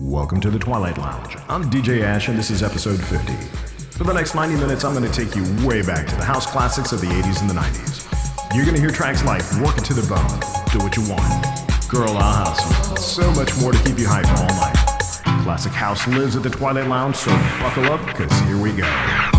Welcome to the Twilight Lounge. I'm DJ Ash, and this is episode 50. For the next 90 minutes, I'm going to take you way back to the house classics of the 80s and the 90s. You're going to hear tracks like Work It to the Bone, Do What You Want, Girl I'll House, and so much more to keep you hyped all night. Classic house lives at the Twilight Lounge, so buckle up, because here we go.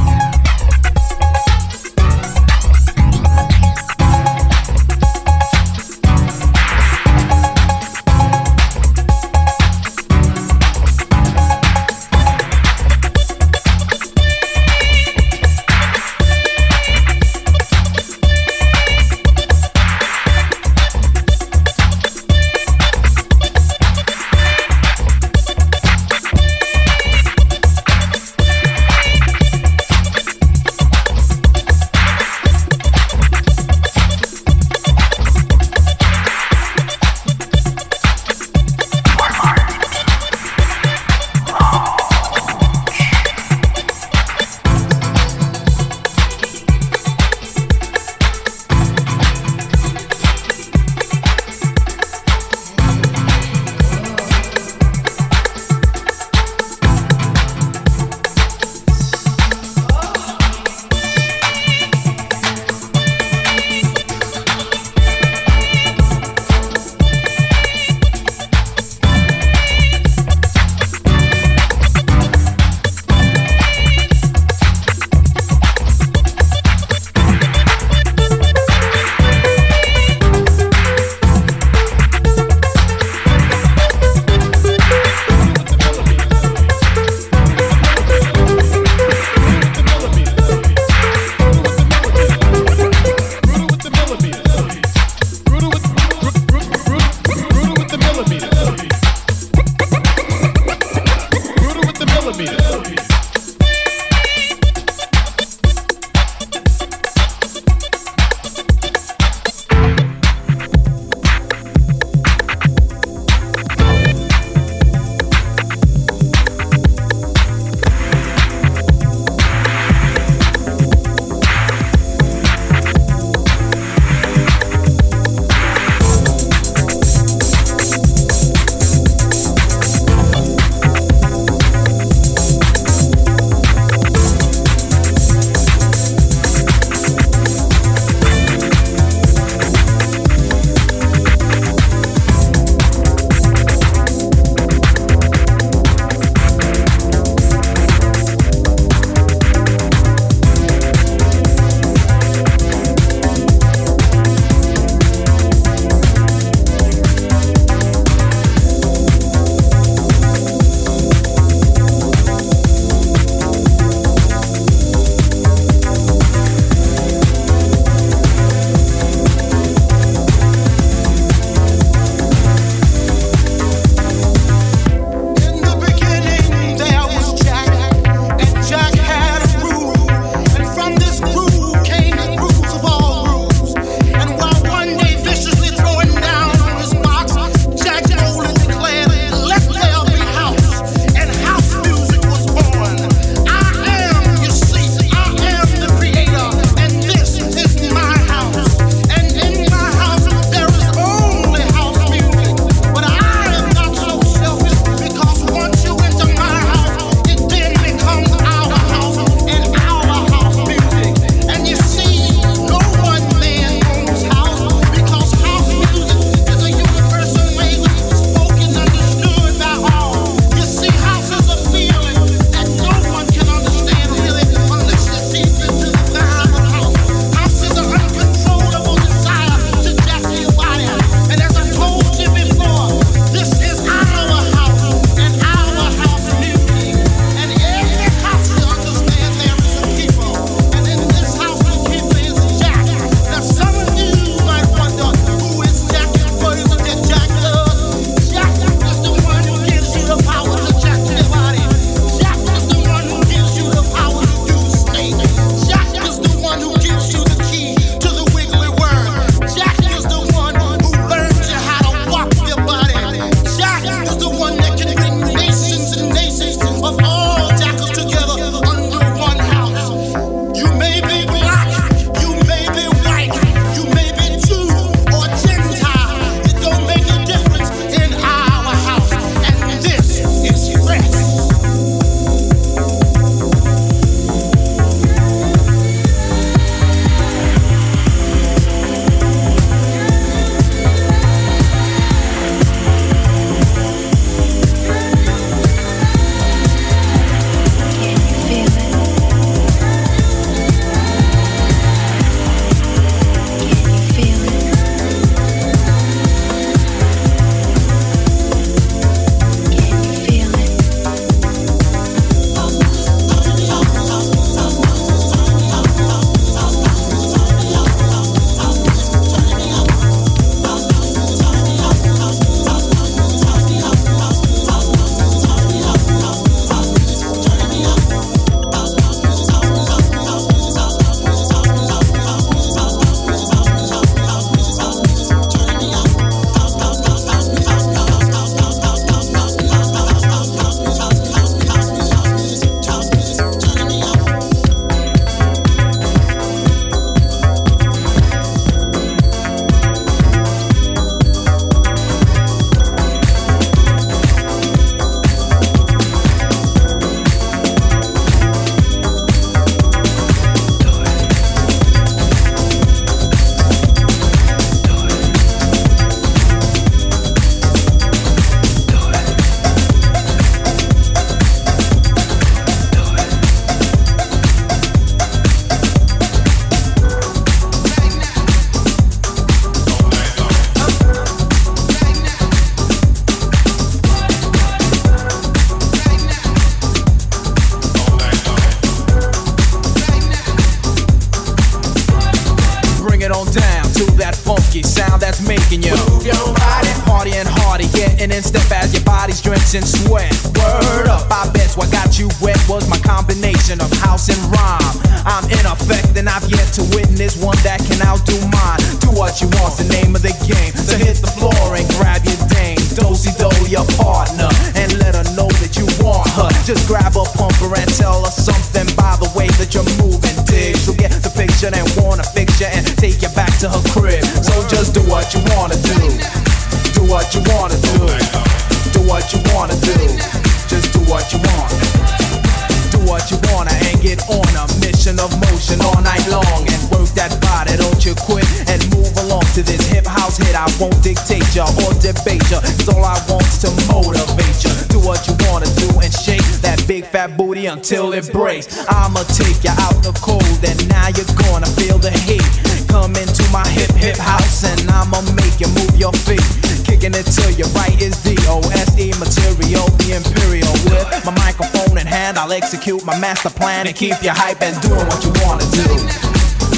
I'ma take you out the cold, and now you're gonna feel the heat. Come into my hip hip house, and I'ma make you move your feet. Kicking it till your right is the OSE material, the imperial. With my microphone in hand, I'll execute my master plan and keep you hype and doing what you wanna do.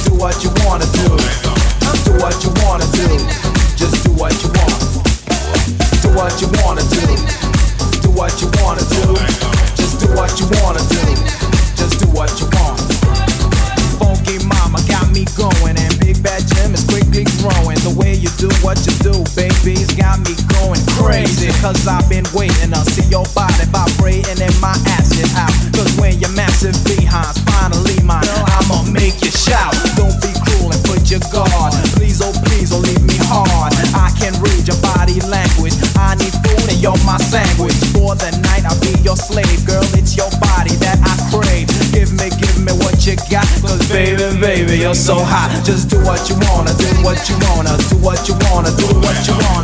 Do what you wanna do. feel so hot. Just do what you wanna, do what you wanna, do what you wanna, do what you wanna.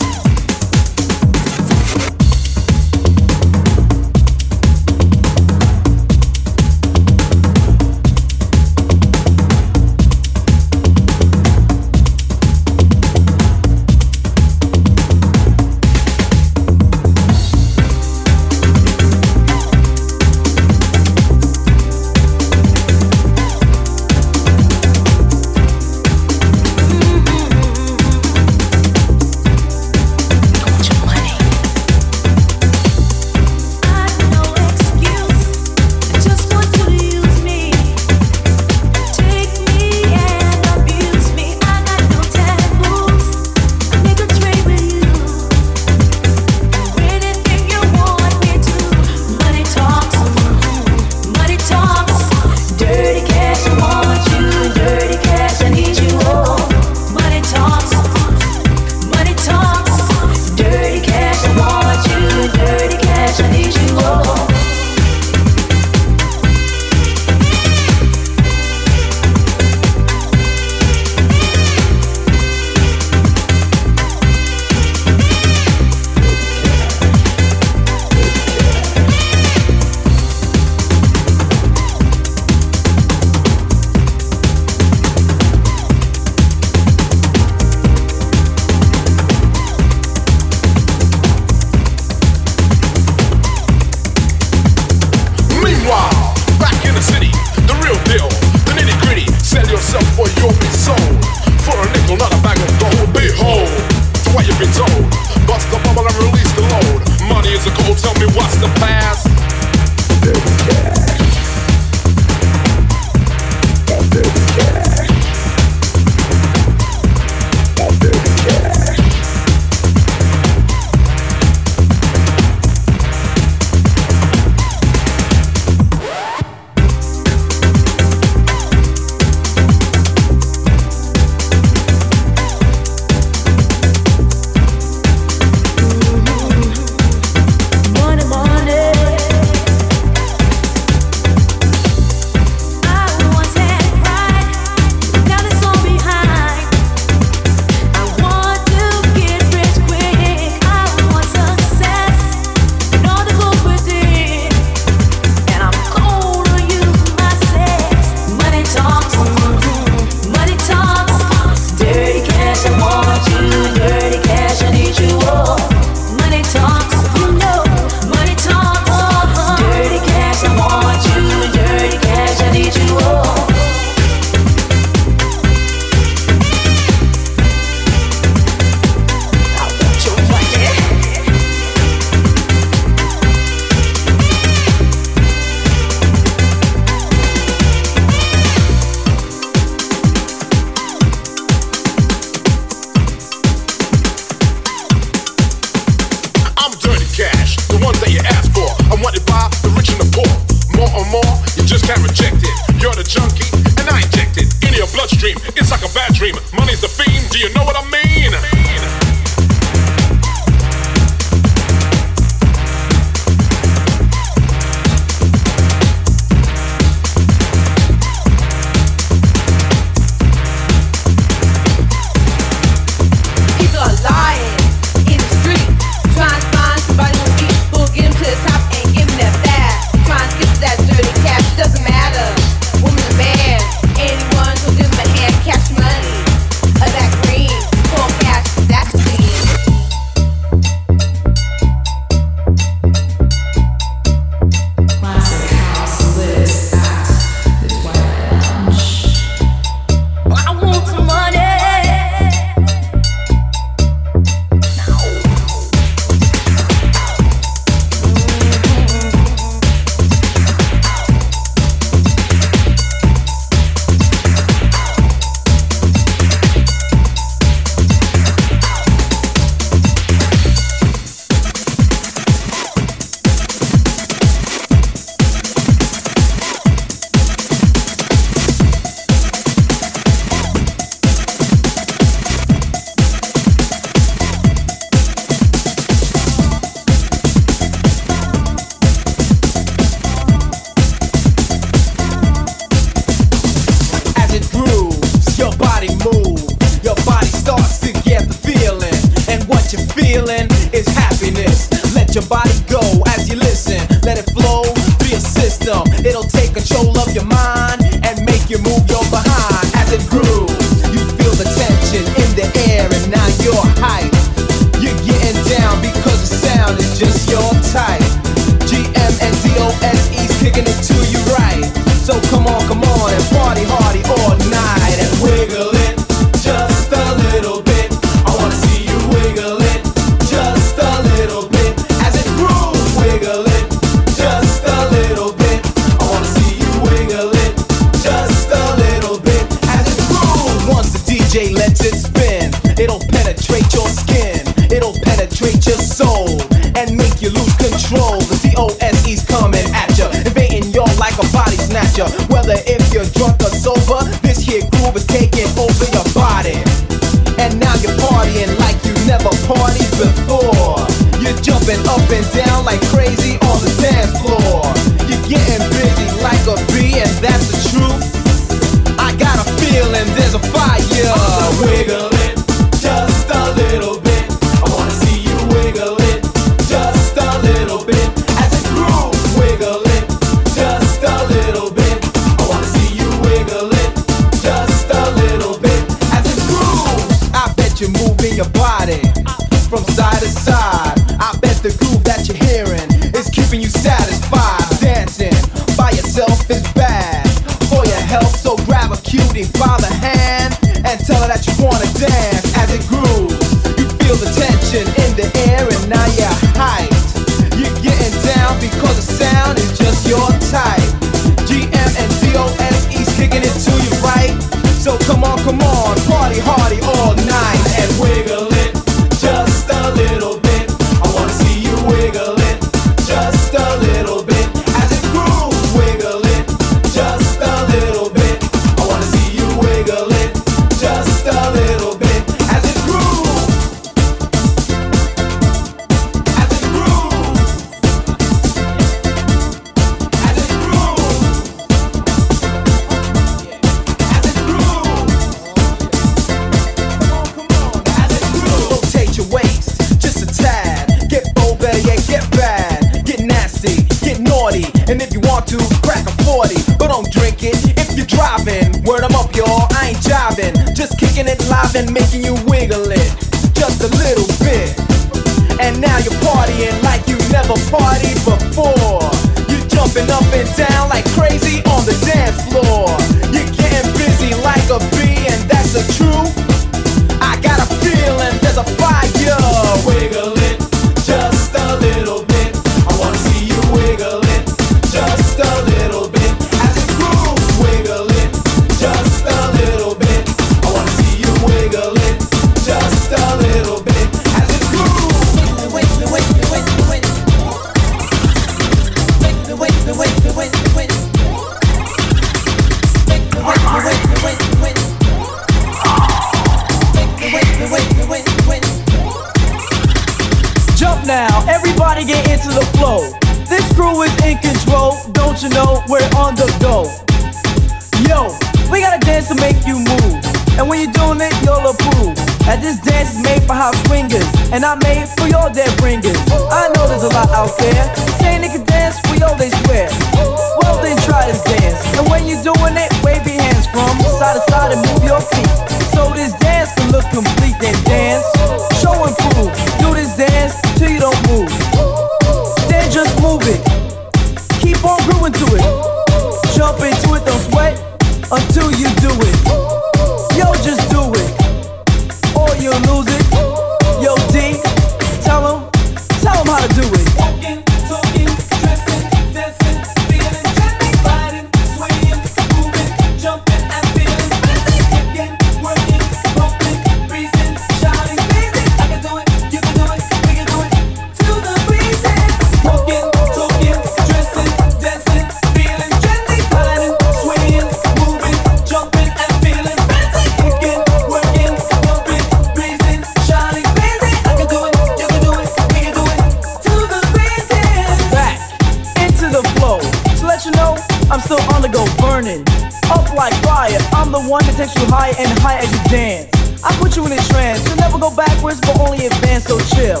So chill.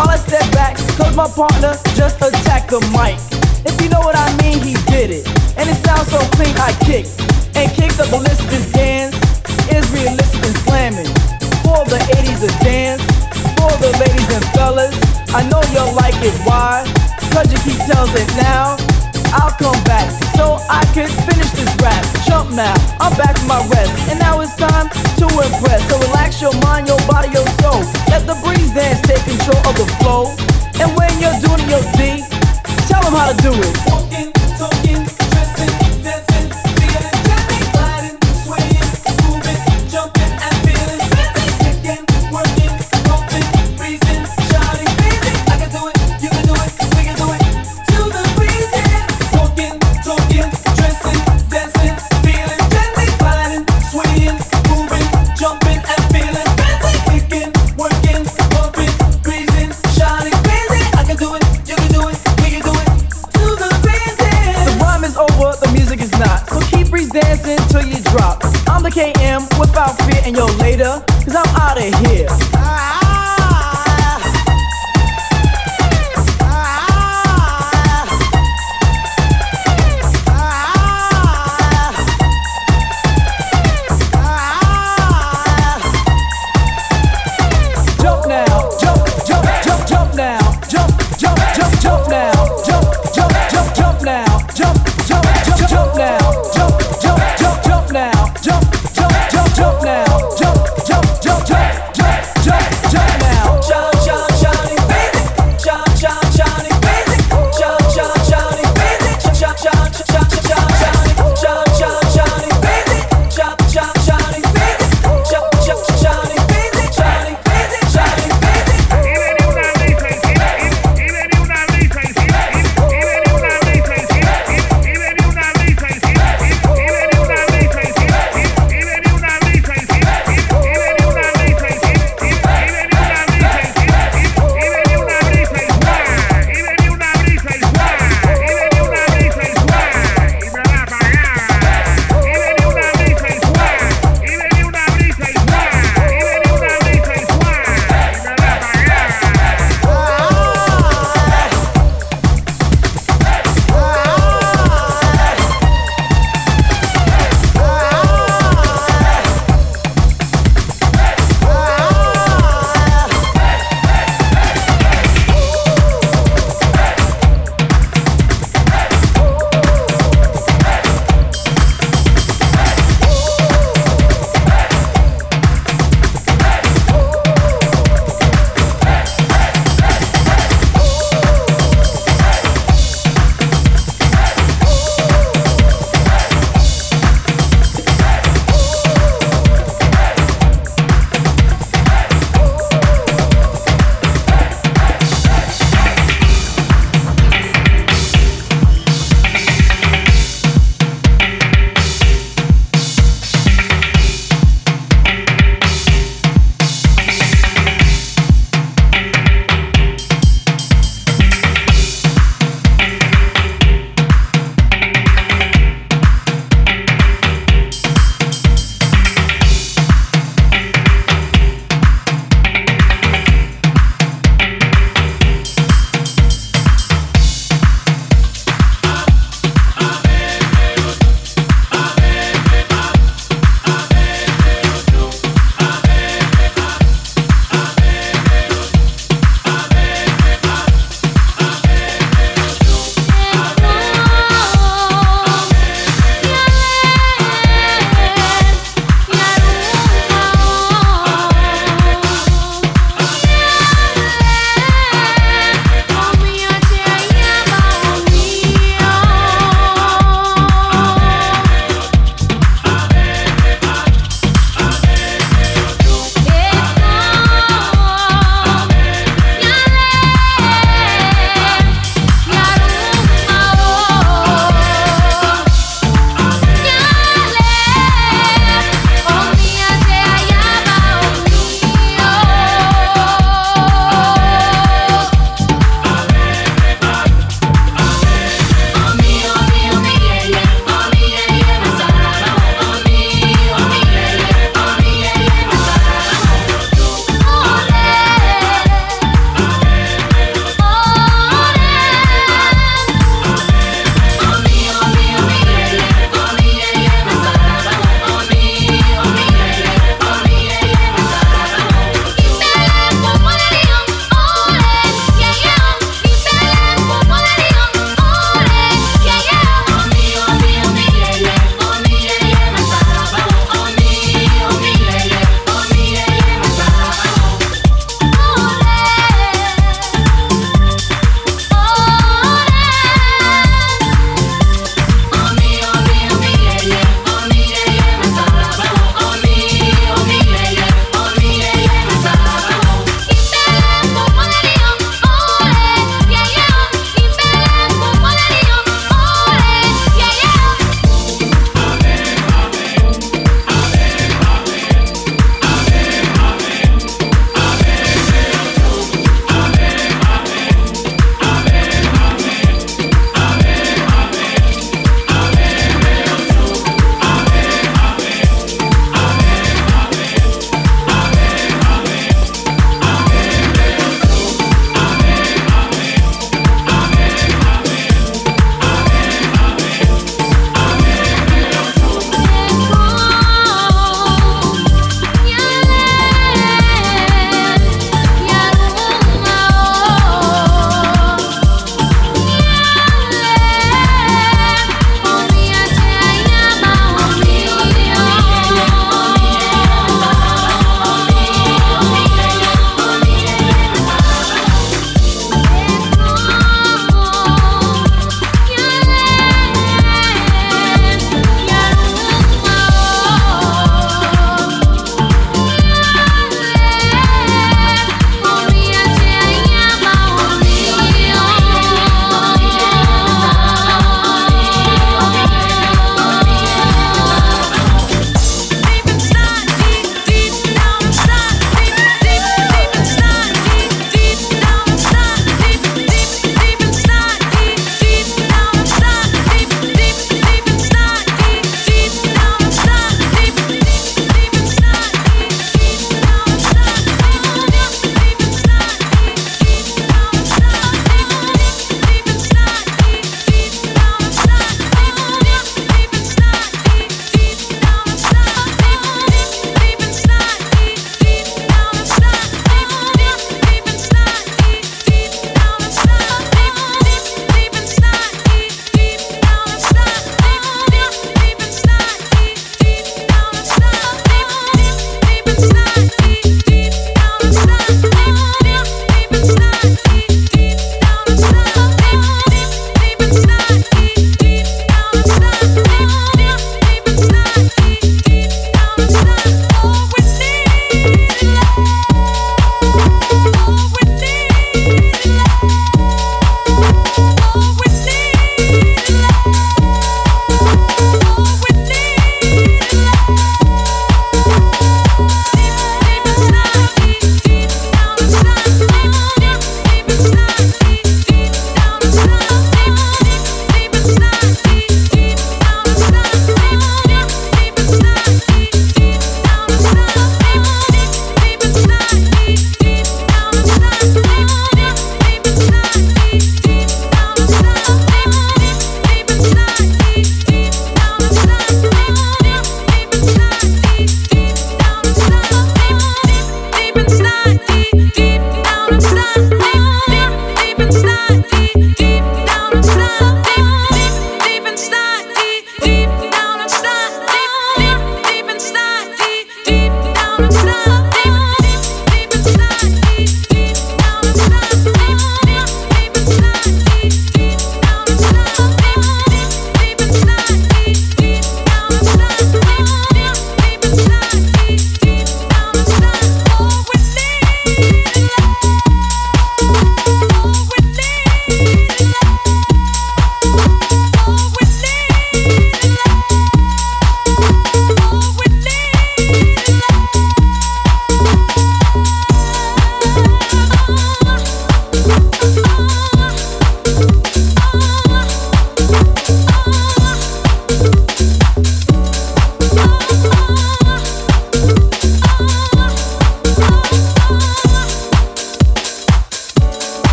While I step back, cause my partner just attacked the mic. If you know what I mean, he did it. And it sounds so clean, I kicked. And kicked up the listeners dance. Is realistic and slamming. For the 80s a dance. For the ladies and fellas. I know you'll like it, why? Cause you keep tells it now. I'll come back so I can finish this rap. Jump now, I'm back from my rest. And now it's time to impress. So relax your mind, your body, your soul. Let the breeze dance take control of the flow. And when you're doing your D, tell them how to do it. Without fear, and yo later, cause I'm out of here.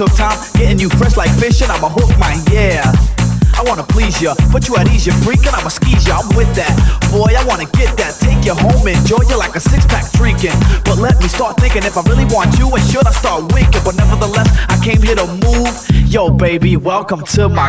Took time getting you fresh like fish and I'ma hook mine, yeah. I wanna please ya, put you at ease, you freakin', I'ma squeeze ya, I'm with that. Boy, I wanna get that, take you home, enjoy you like a six pack drinking. But let me start thinking if I really want you, and should I start winking? But nevertheless, I came here to move. Yo, baby, welcome to my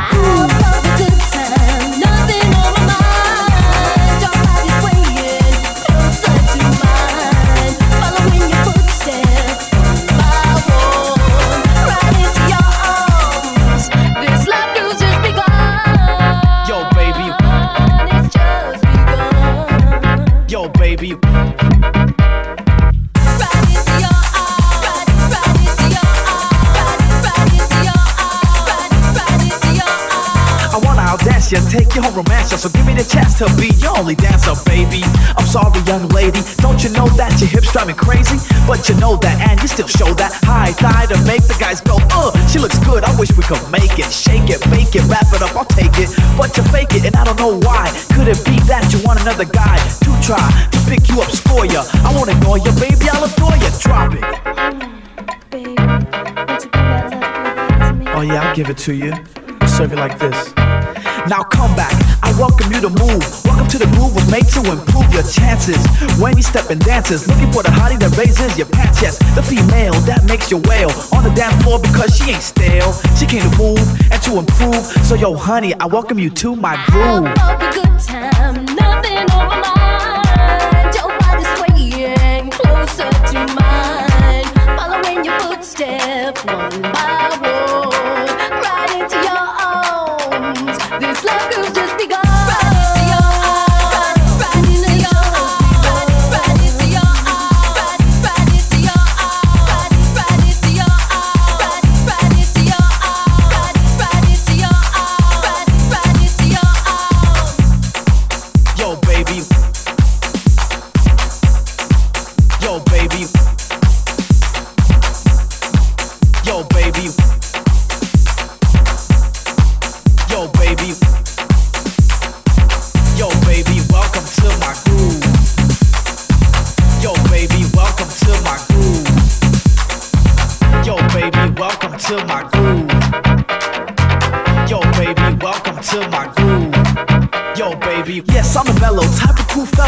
lady, don't you know that your hips drive me crazy? But you know that, and you still show that high thigh to make the guys go, uh, she looks good, I wish we could make it, shake it, bake it, wrap it up, I'll take it. But you fake it, and I don't know why. Could it be that you want another guy to try to pick you up, score ya? I won't ignore you, baby, I'll adore you. Drop it. Oh yeah, I'll give it to you. I'll serve it like this. Now come back, I welcome you to move to the groove was made to improve your chances. When you step in dances, looking for the hottie that raises your pants Yes, The female that makes you wail on the dance floor because she ain't stale. She came to move and to improve. So yo, honey, I welcome you to my groove. I a good time, nothing over my mind. Closer to mine, following your footsteps.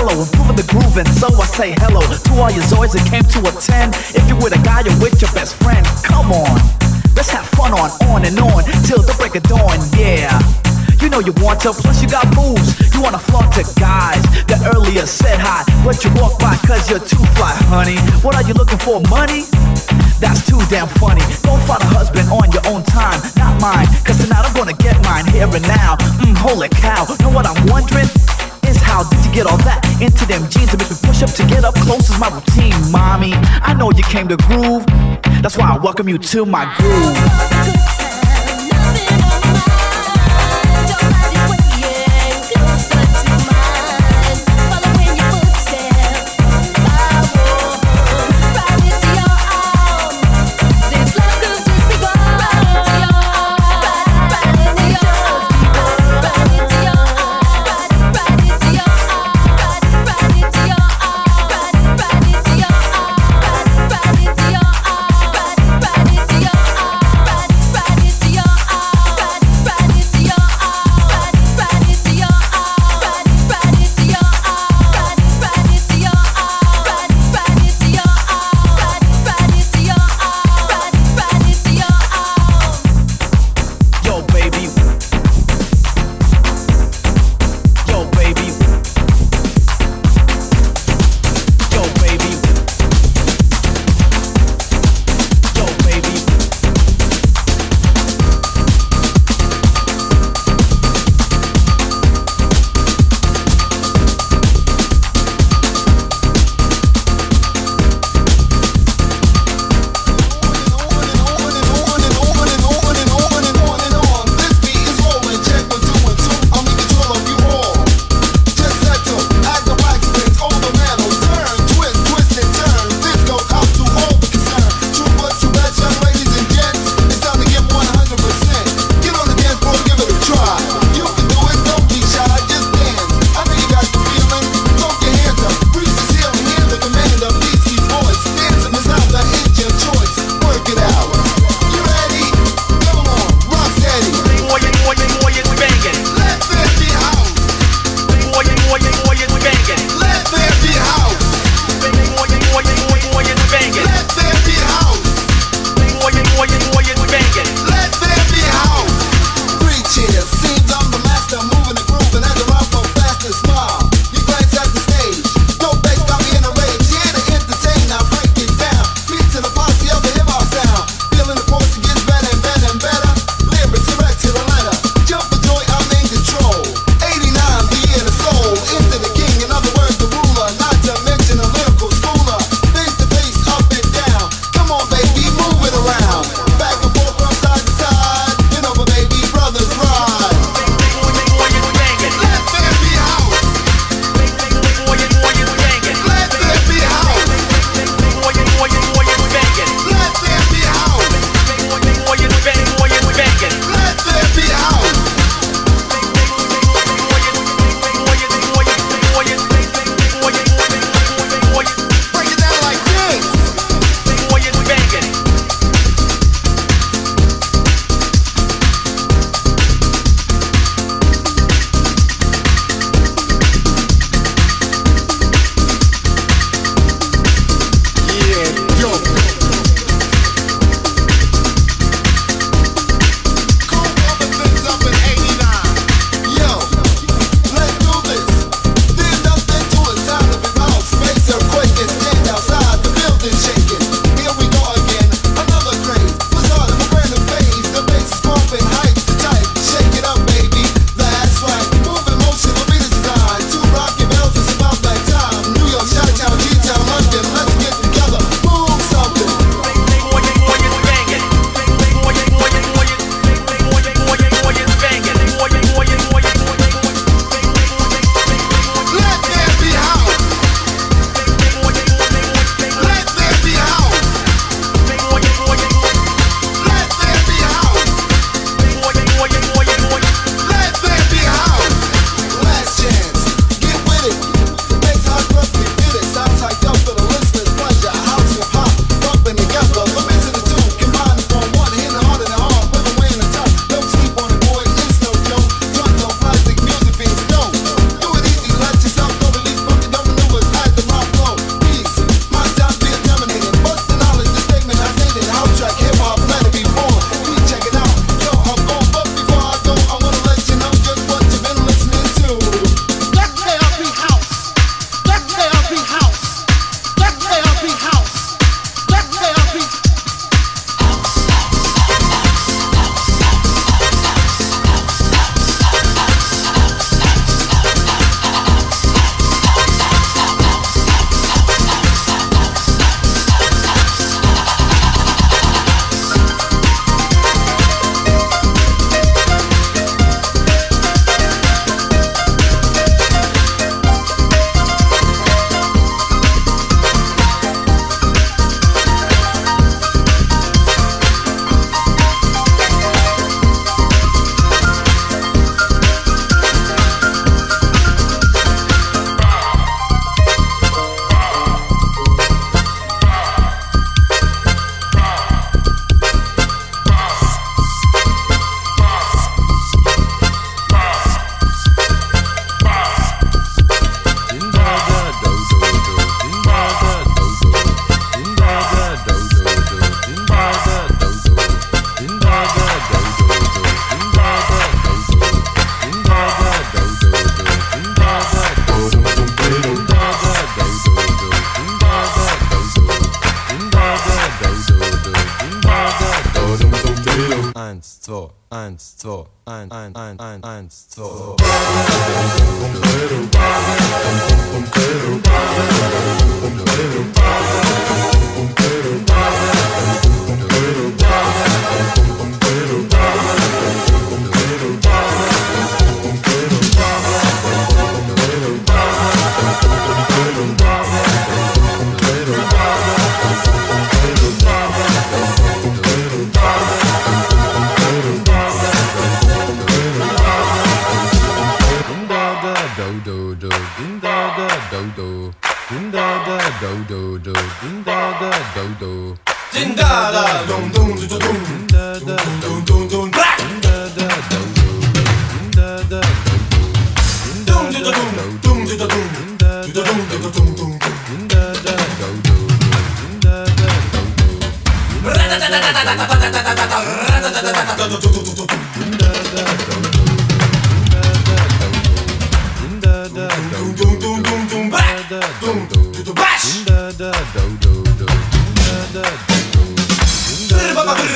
mellow, improving the groove, and so I say hello to all your zoys that came to attend. If you're with a guy, you're with your best friend. Come on, let's have fun on, on and on till the break of dawn. Yeah. You know you want to, plus you got moves. You wanna flaunt to guys that earlier said hi, but you walk by cause you're too fly, honey. What are you looking for, money? That's too damn funny. Don't find a husband on your own time, not mine. Cause tonight I'm gonna get mine here and now. Mmm, holy cow, know what I'm wondering? is how did you get all that into them jeans to make me push up to get up close is my routine, mommy. I know you came to groove, that's why I welcome you to my groove.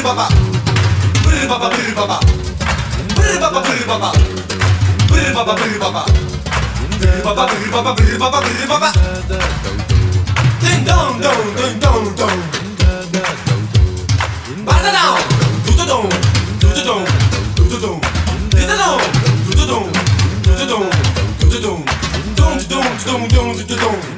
Baba brr baba Brr baba brr baba Brr baba brr baba Brr baba brr baba Brr baba brr baba brr baba Ding dong dong ding dong dong Bada dong Do do dong Do do dong Do do dong Do do dong Do do dong Do do dong Do do dong Dong dong dong dong do do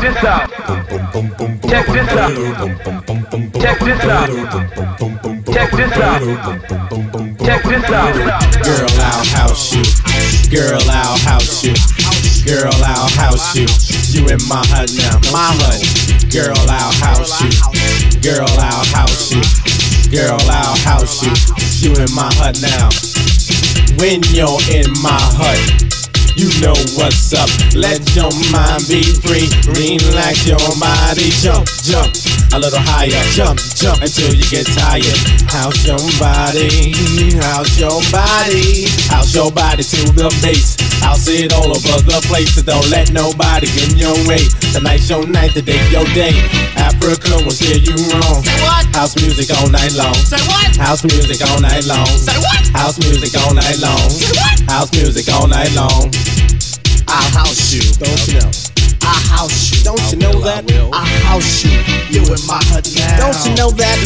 this out. Check this out. Check this out. Check this out. Check this out. Girl, I'll house you. Girl, I'll house you. Girl, I'll house you. You in my hut now, my hut. Girl, I'll house you. Girl, I'll house you. Girl, I'll house you. You in my hut now. When you're in my hut, You know what's up. Let your mind be free. Relax your body. Jump, jump a little higher. Jump, jump until you get tired. House your body. House your body. House your body to the bass. I'll see it all over the place. So don't let nobody get in your way. Tonight's your night, today's your day. Africa will steer you wrong. Say what? House music all night long. Say what? House music all night long. Say what? House music all night long. Say what? House music all night long. I'll house you. Don't you know? I house you. Don't you know that? I house you. You in my hut now. Don't you know that?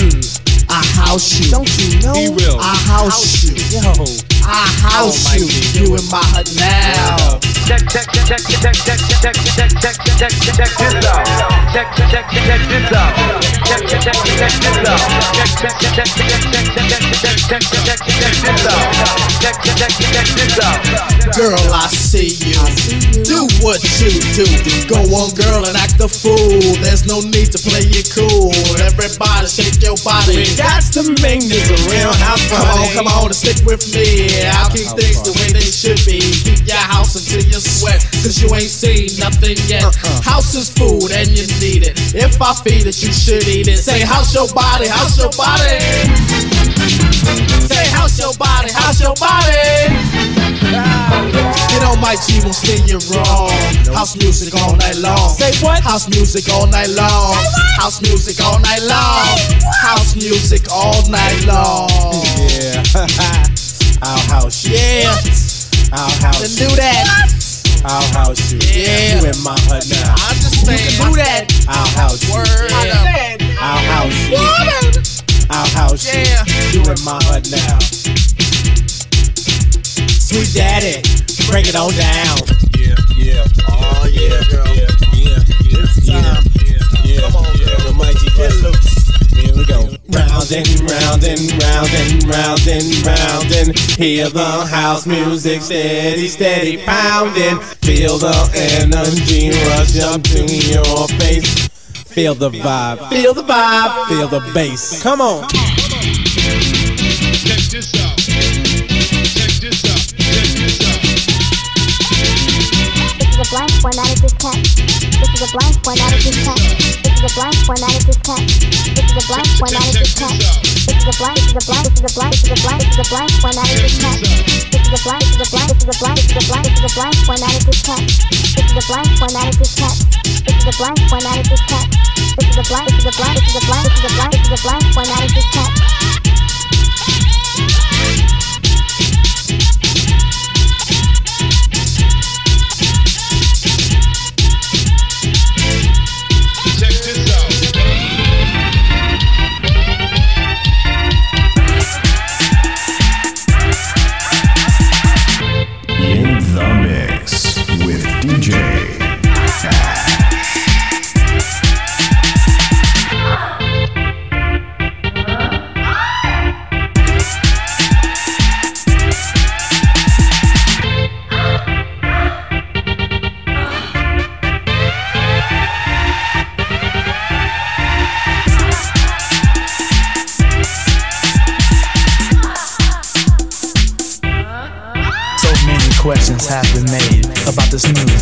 I house you. Don't you know? He will. I house you. Yo. I house you. You in my hut now. Check, check, check, check, check, check, check, check, check, check, check, check this out. Check, check, check, check this out. Check, check, check, check this out. Check, check, check, check, check, check, check, check, check, check, check this out. Check, check, check, check this out. Girl, I see you. Do what you do. Go on, girl, and act a fool. There's no need to play it cool. Everybody shake your body. Got to make this a real house Come on, come on, and stick with me. I'll keep things the way they should be. Keep your house until you sweat, cause you ain't seen nothing yet. Uh-huh. House is food and you need it. If I feed it, you should eat it. Say, house your body, house your body. Say, house your body, house your body. Get on my G, won't steer you wrong. House music all night long. Say what? House music all night long. House music all night long. House music all night long. Yeah. I'll house you. Yeah, I'll house then you. do that. I'll house you. Yeah. You in my hut now. I understand. You can do that. I'll house you. Word. Yeah. I'll house you. I'll house you. Yeah. You in my hut now. Sweet daddy, break it on down. Yeah, yeah. Oh yeah, girl. Yeah, yeah, yeah. It's time. Yeah, yeah. Come on, girl. The mighty get loose. Here we go. Round and round and round and round and round and hear the house music steady, steady pounding. Feel the energy rush up to your face. Feel the vibe, feel the vibe, feel the bass. Come on. Check this out. Check this out. Check this out. This is a blank formatted this cat. This is a blank formatted this cat. This is a blunt, one that is this cat. This is a blank. one that is this cat. This is a blank. this is a blank. this is a blank. this is a blank. this is a blank. one that is this cat. This is a blank. this is a blank. this is a blank. this is a blank. this is a blank. one that is this cat. This is a blank. one that is this cat. This is a blank. one that is this cat. This is a blank. this is a blank. this is a blank. this is a blank. this is a blank. one that is this cat. path we made, about this new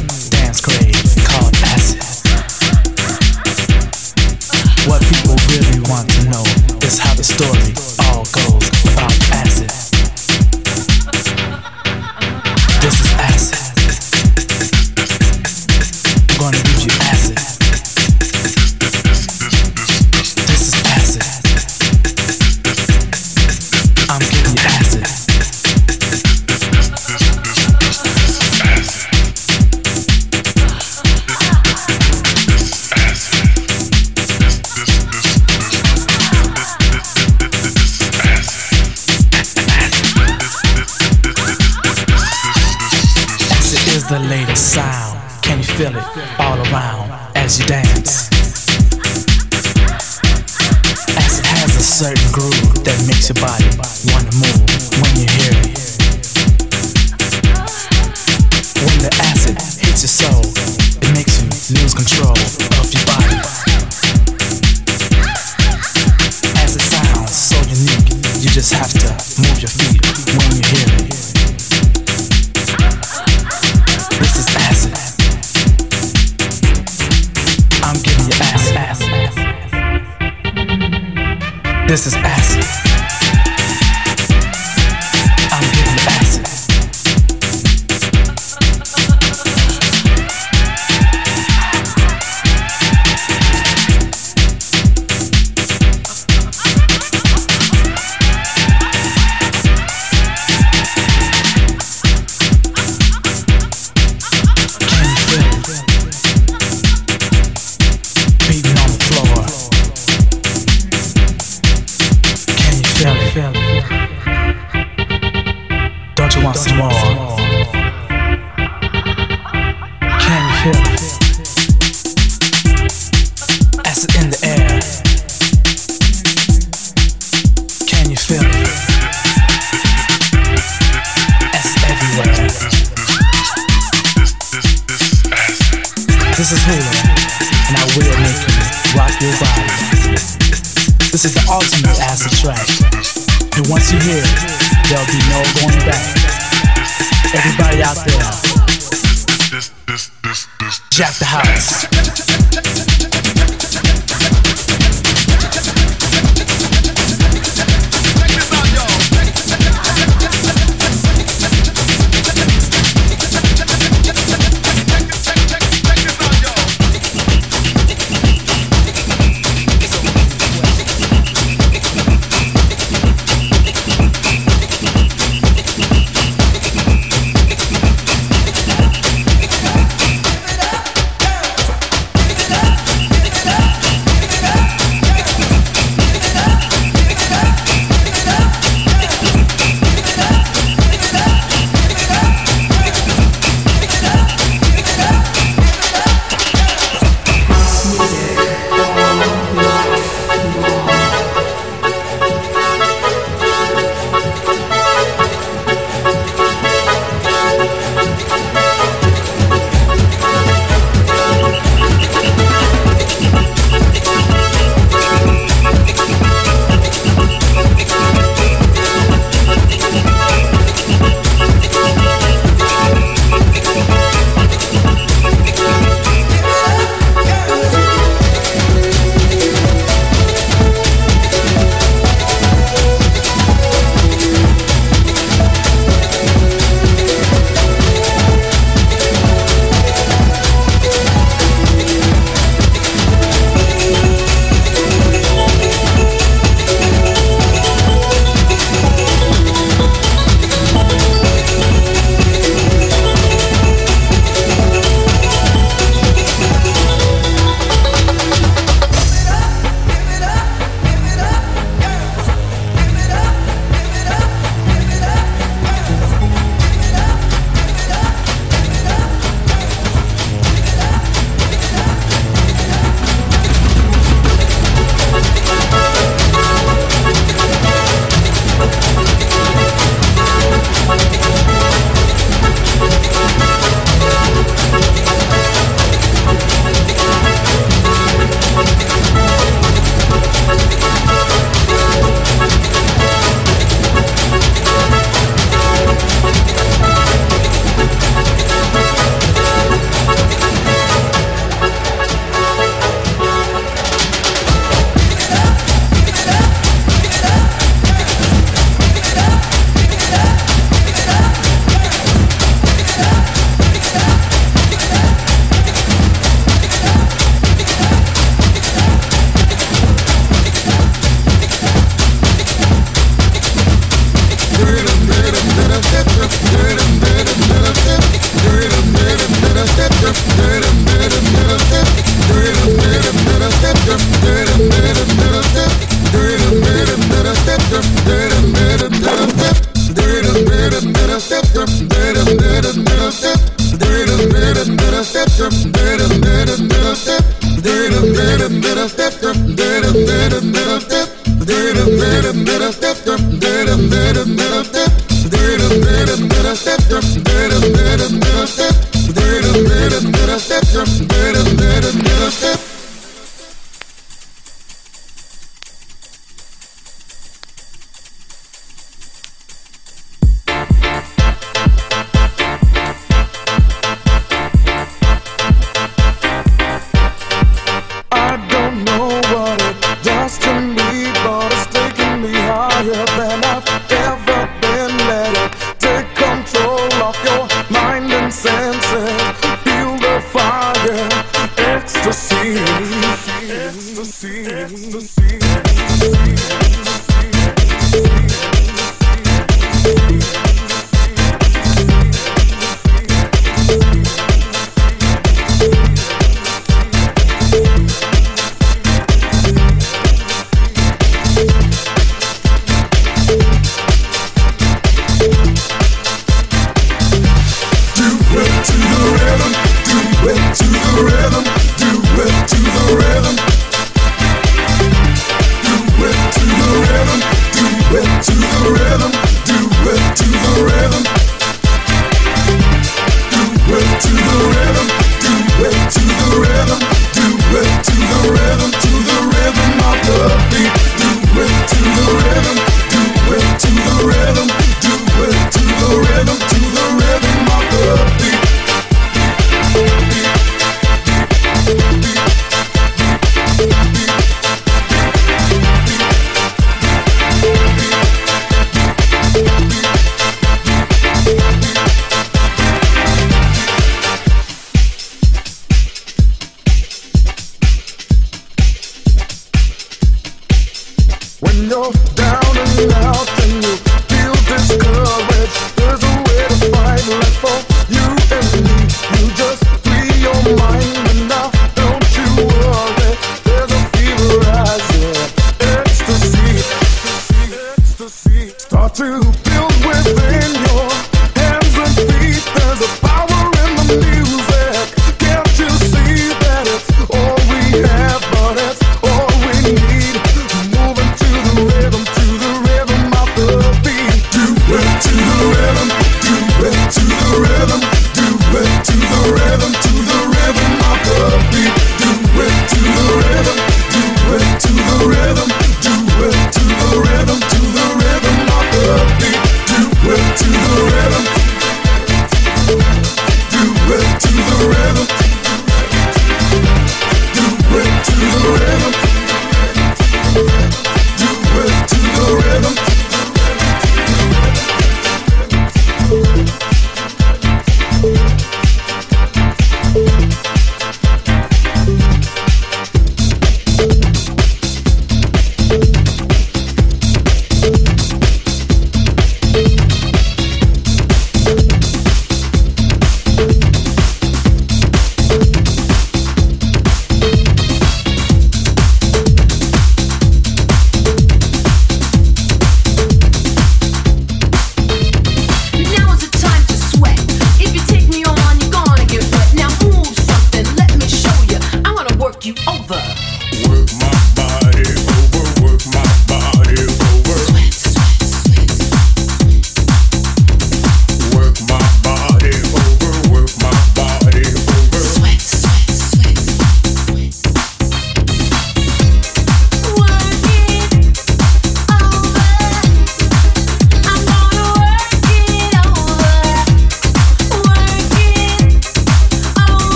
you're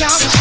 what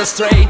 astray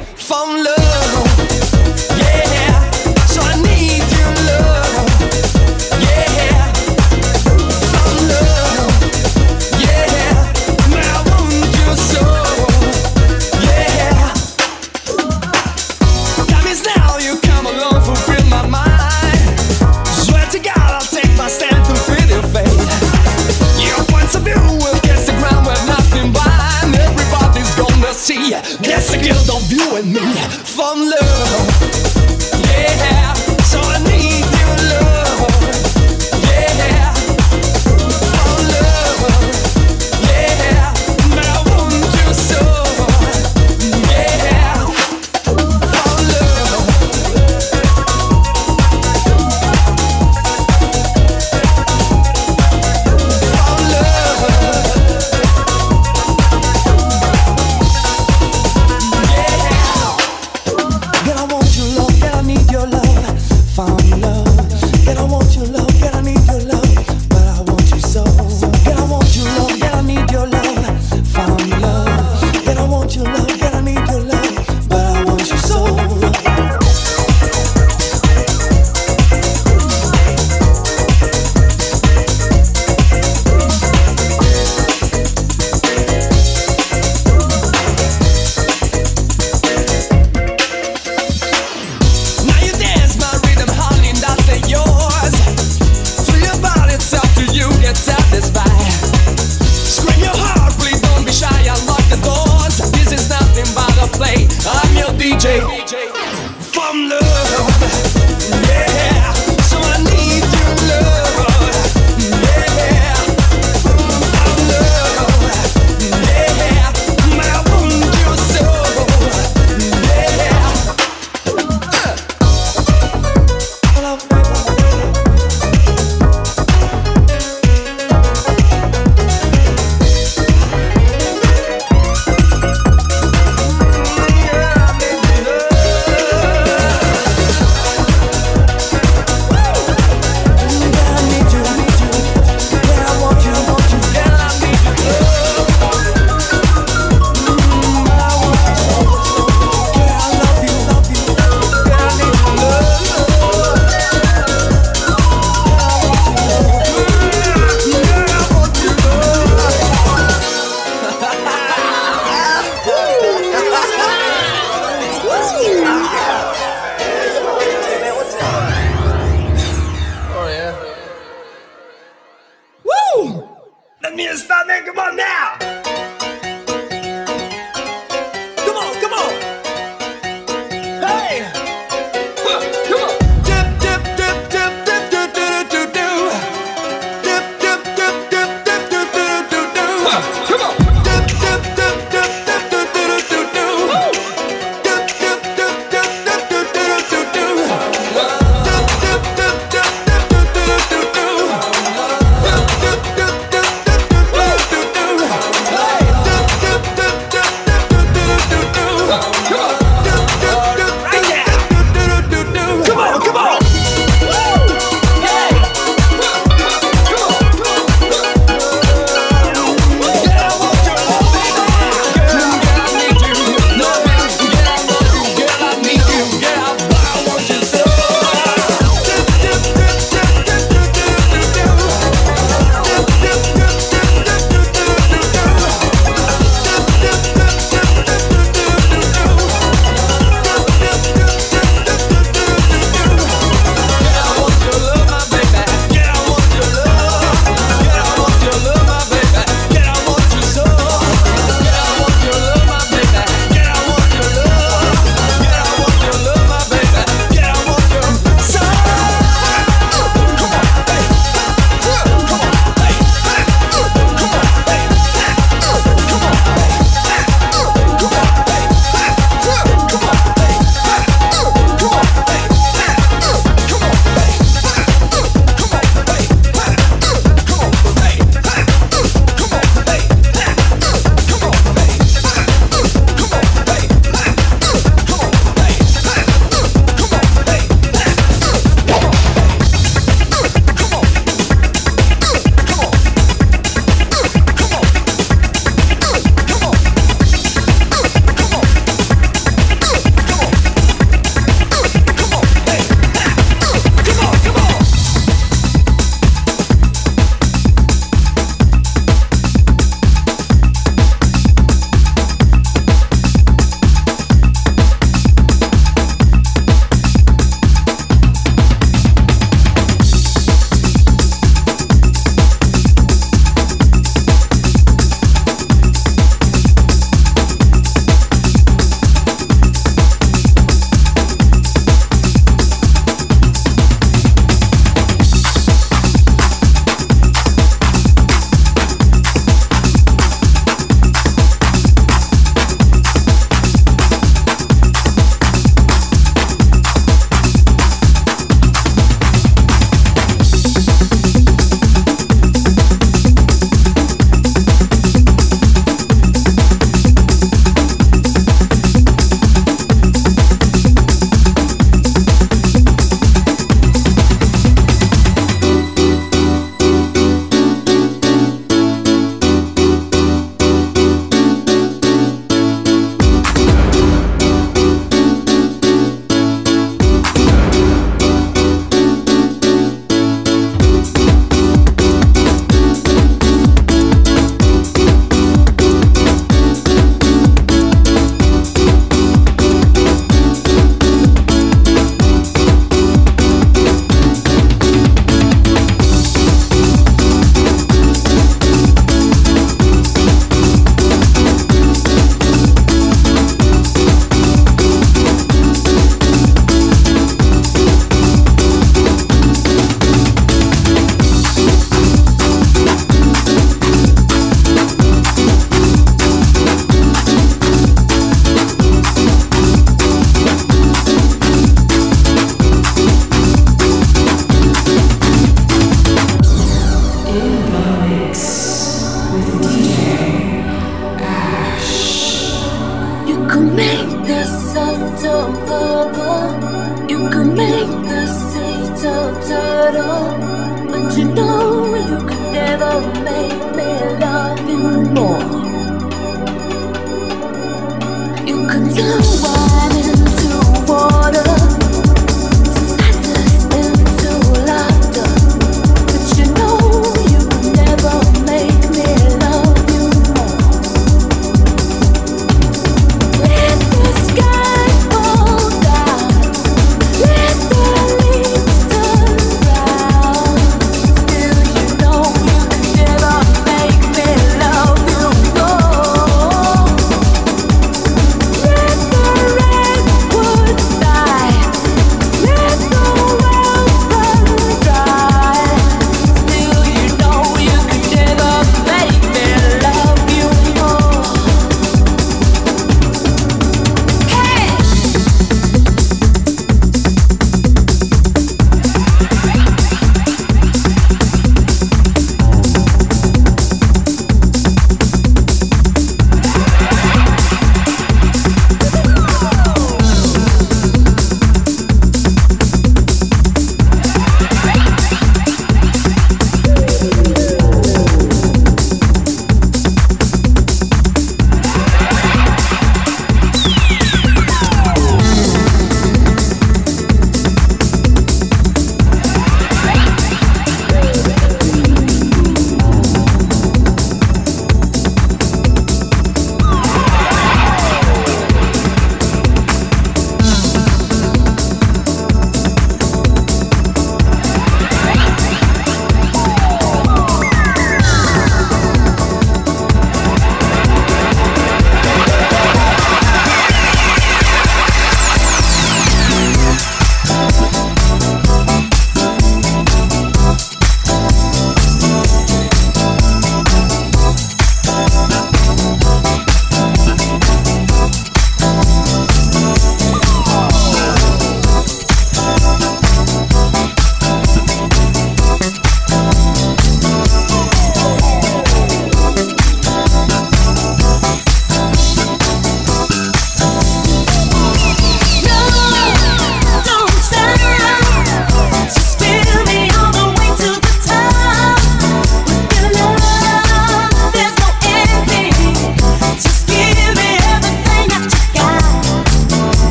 Let me start. stop making on now.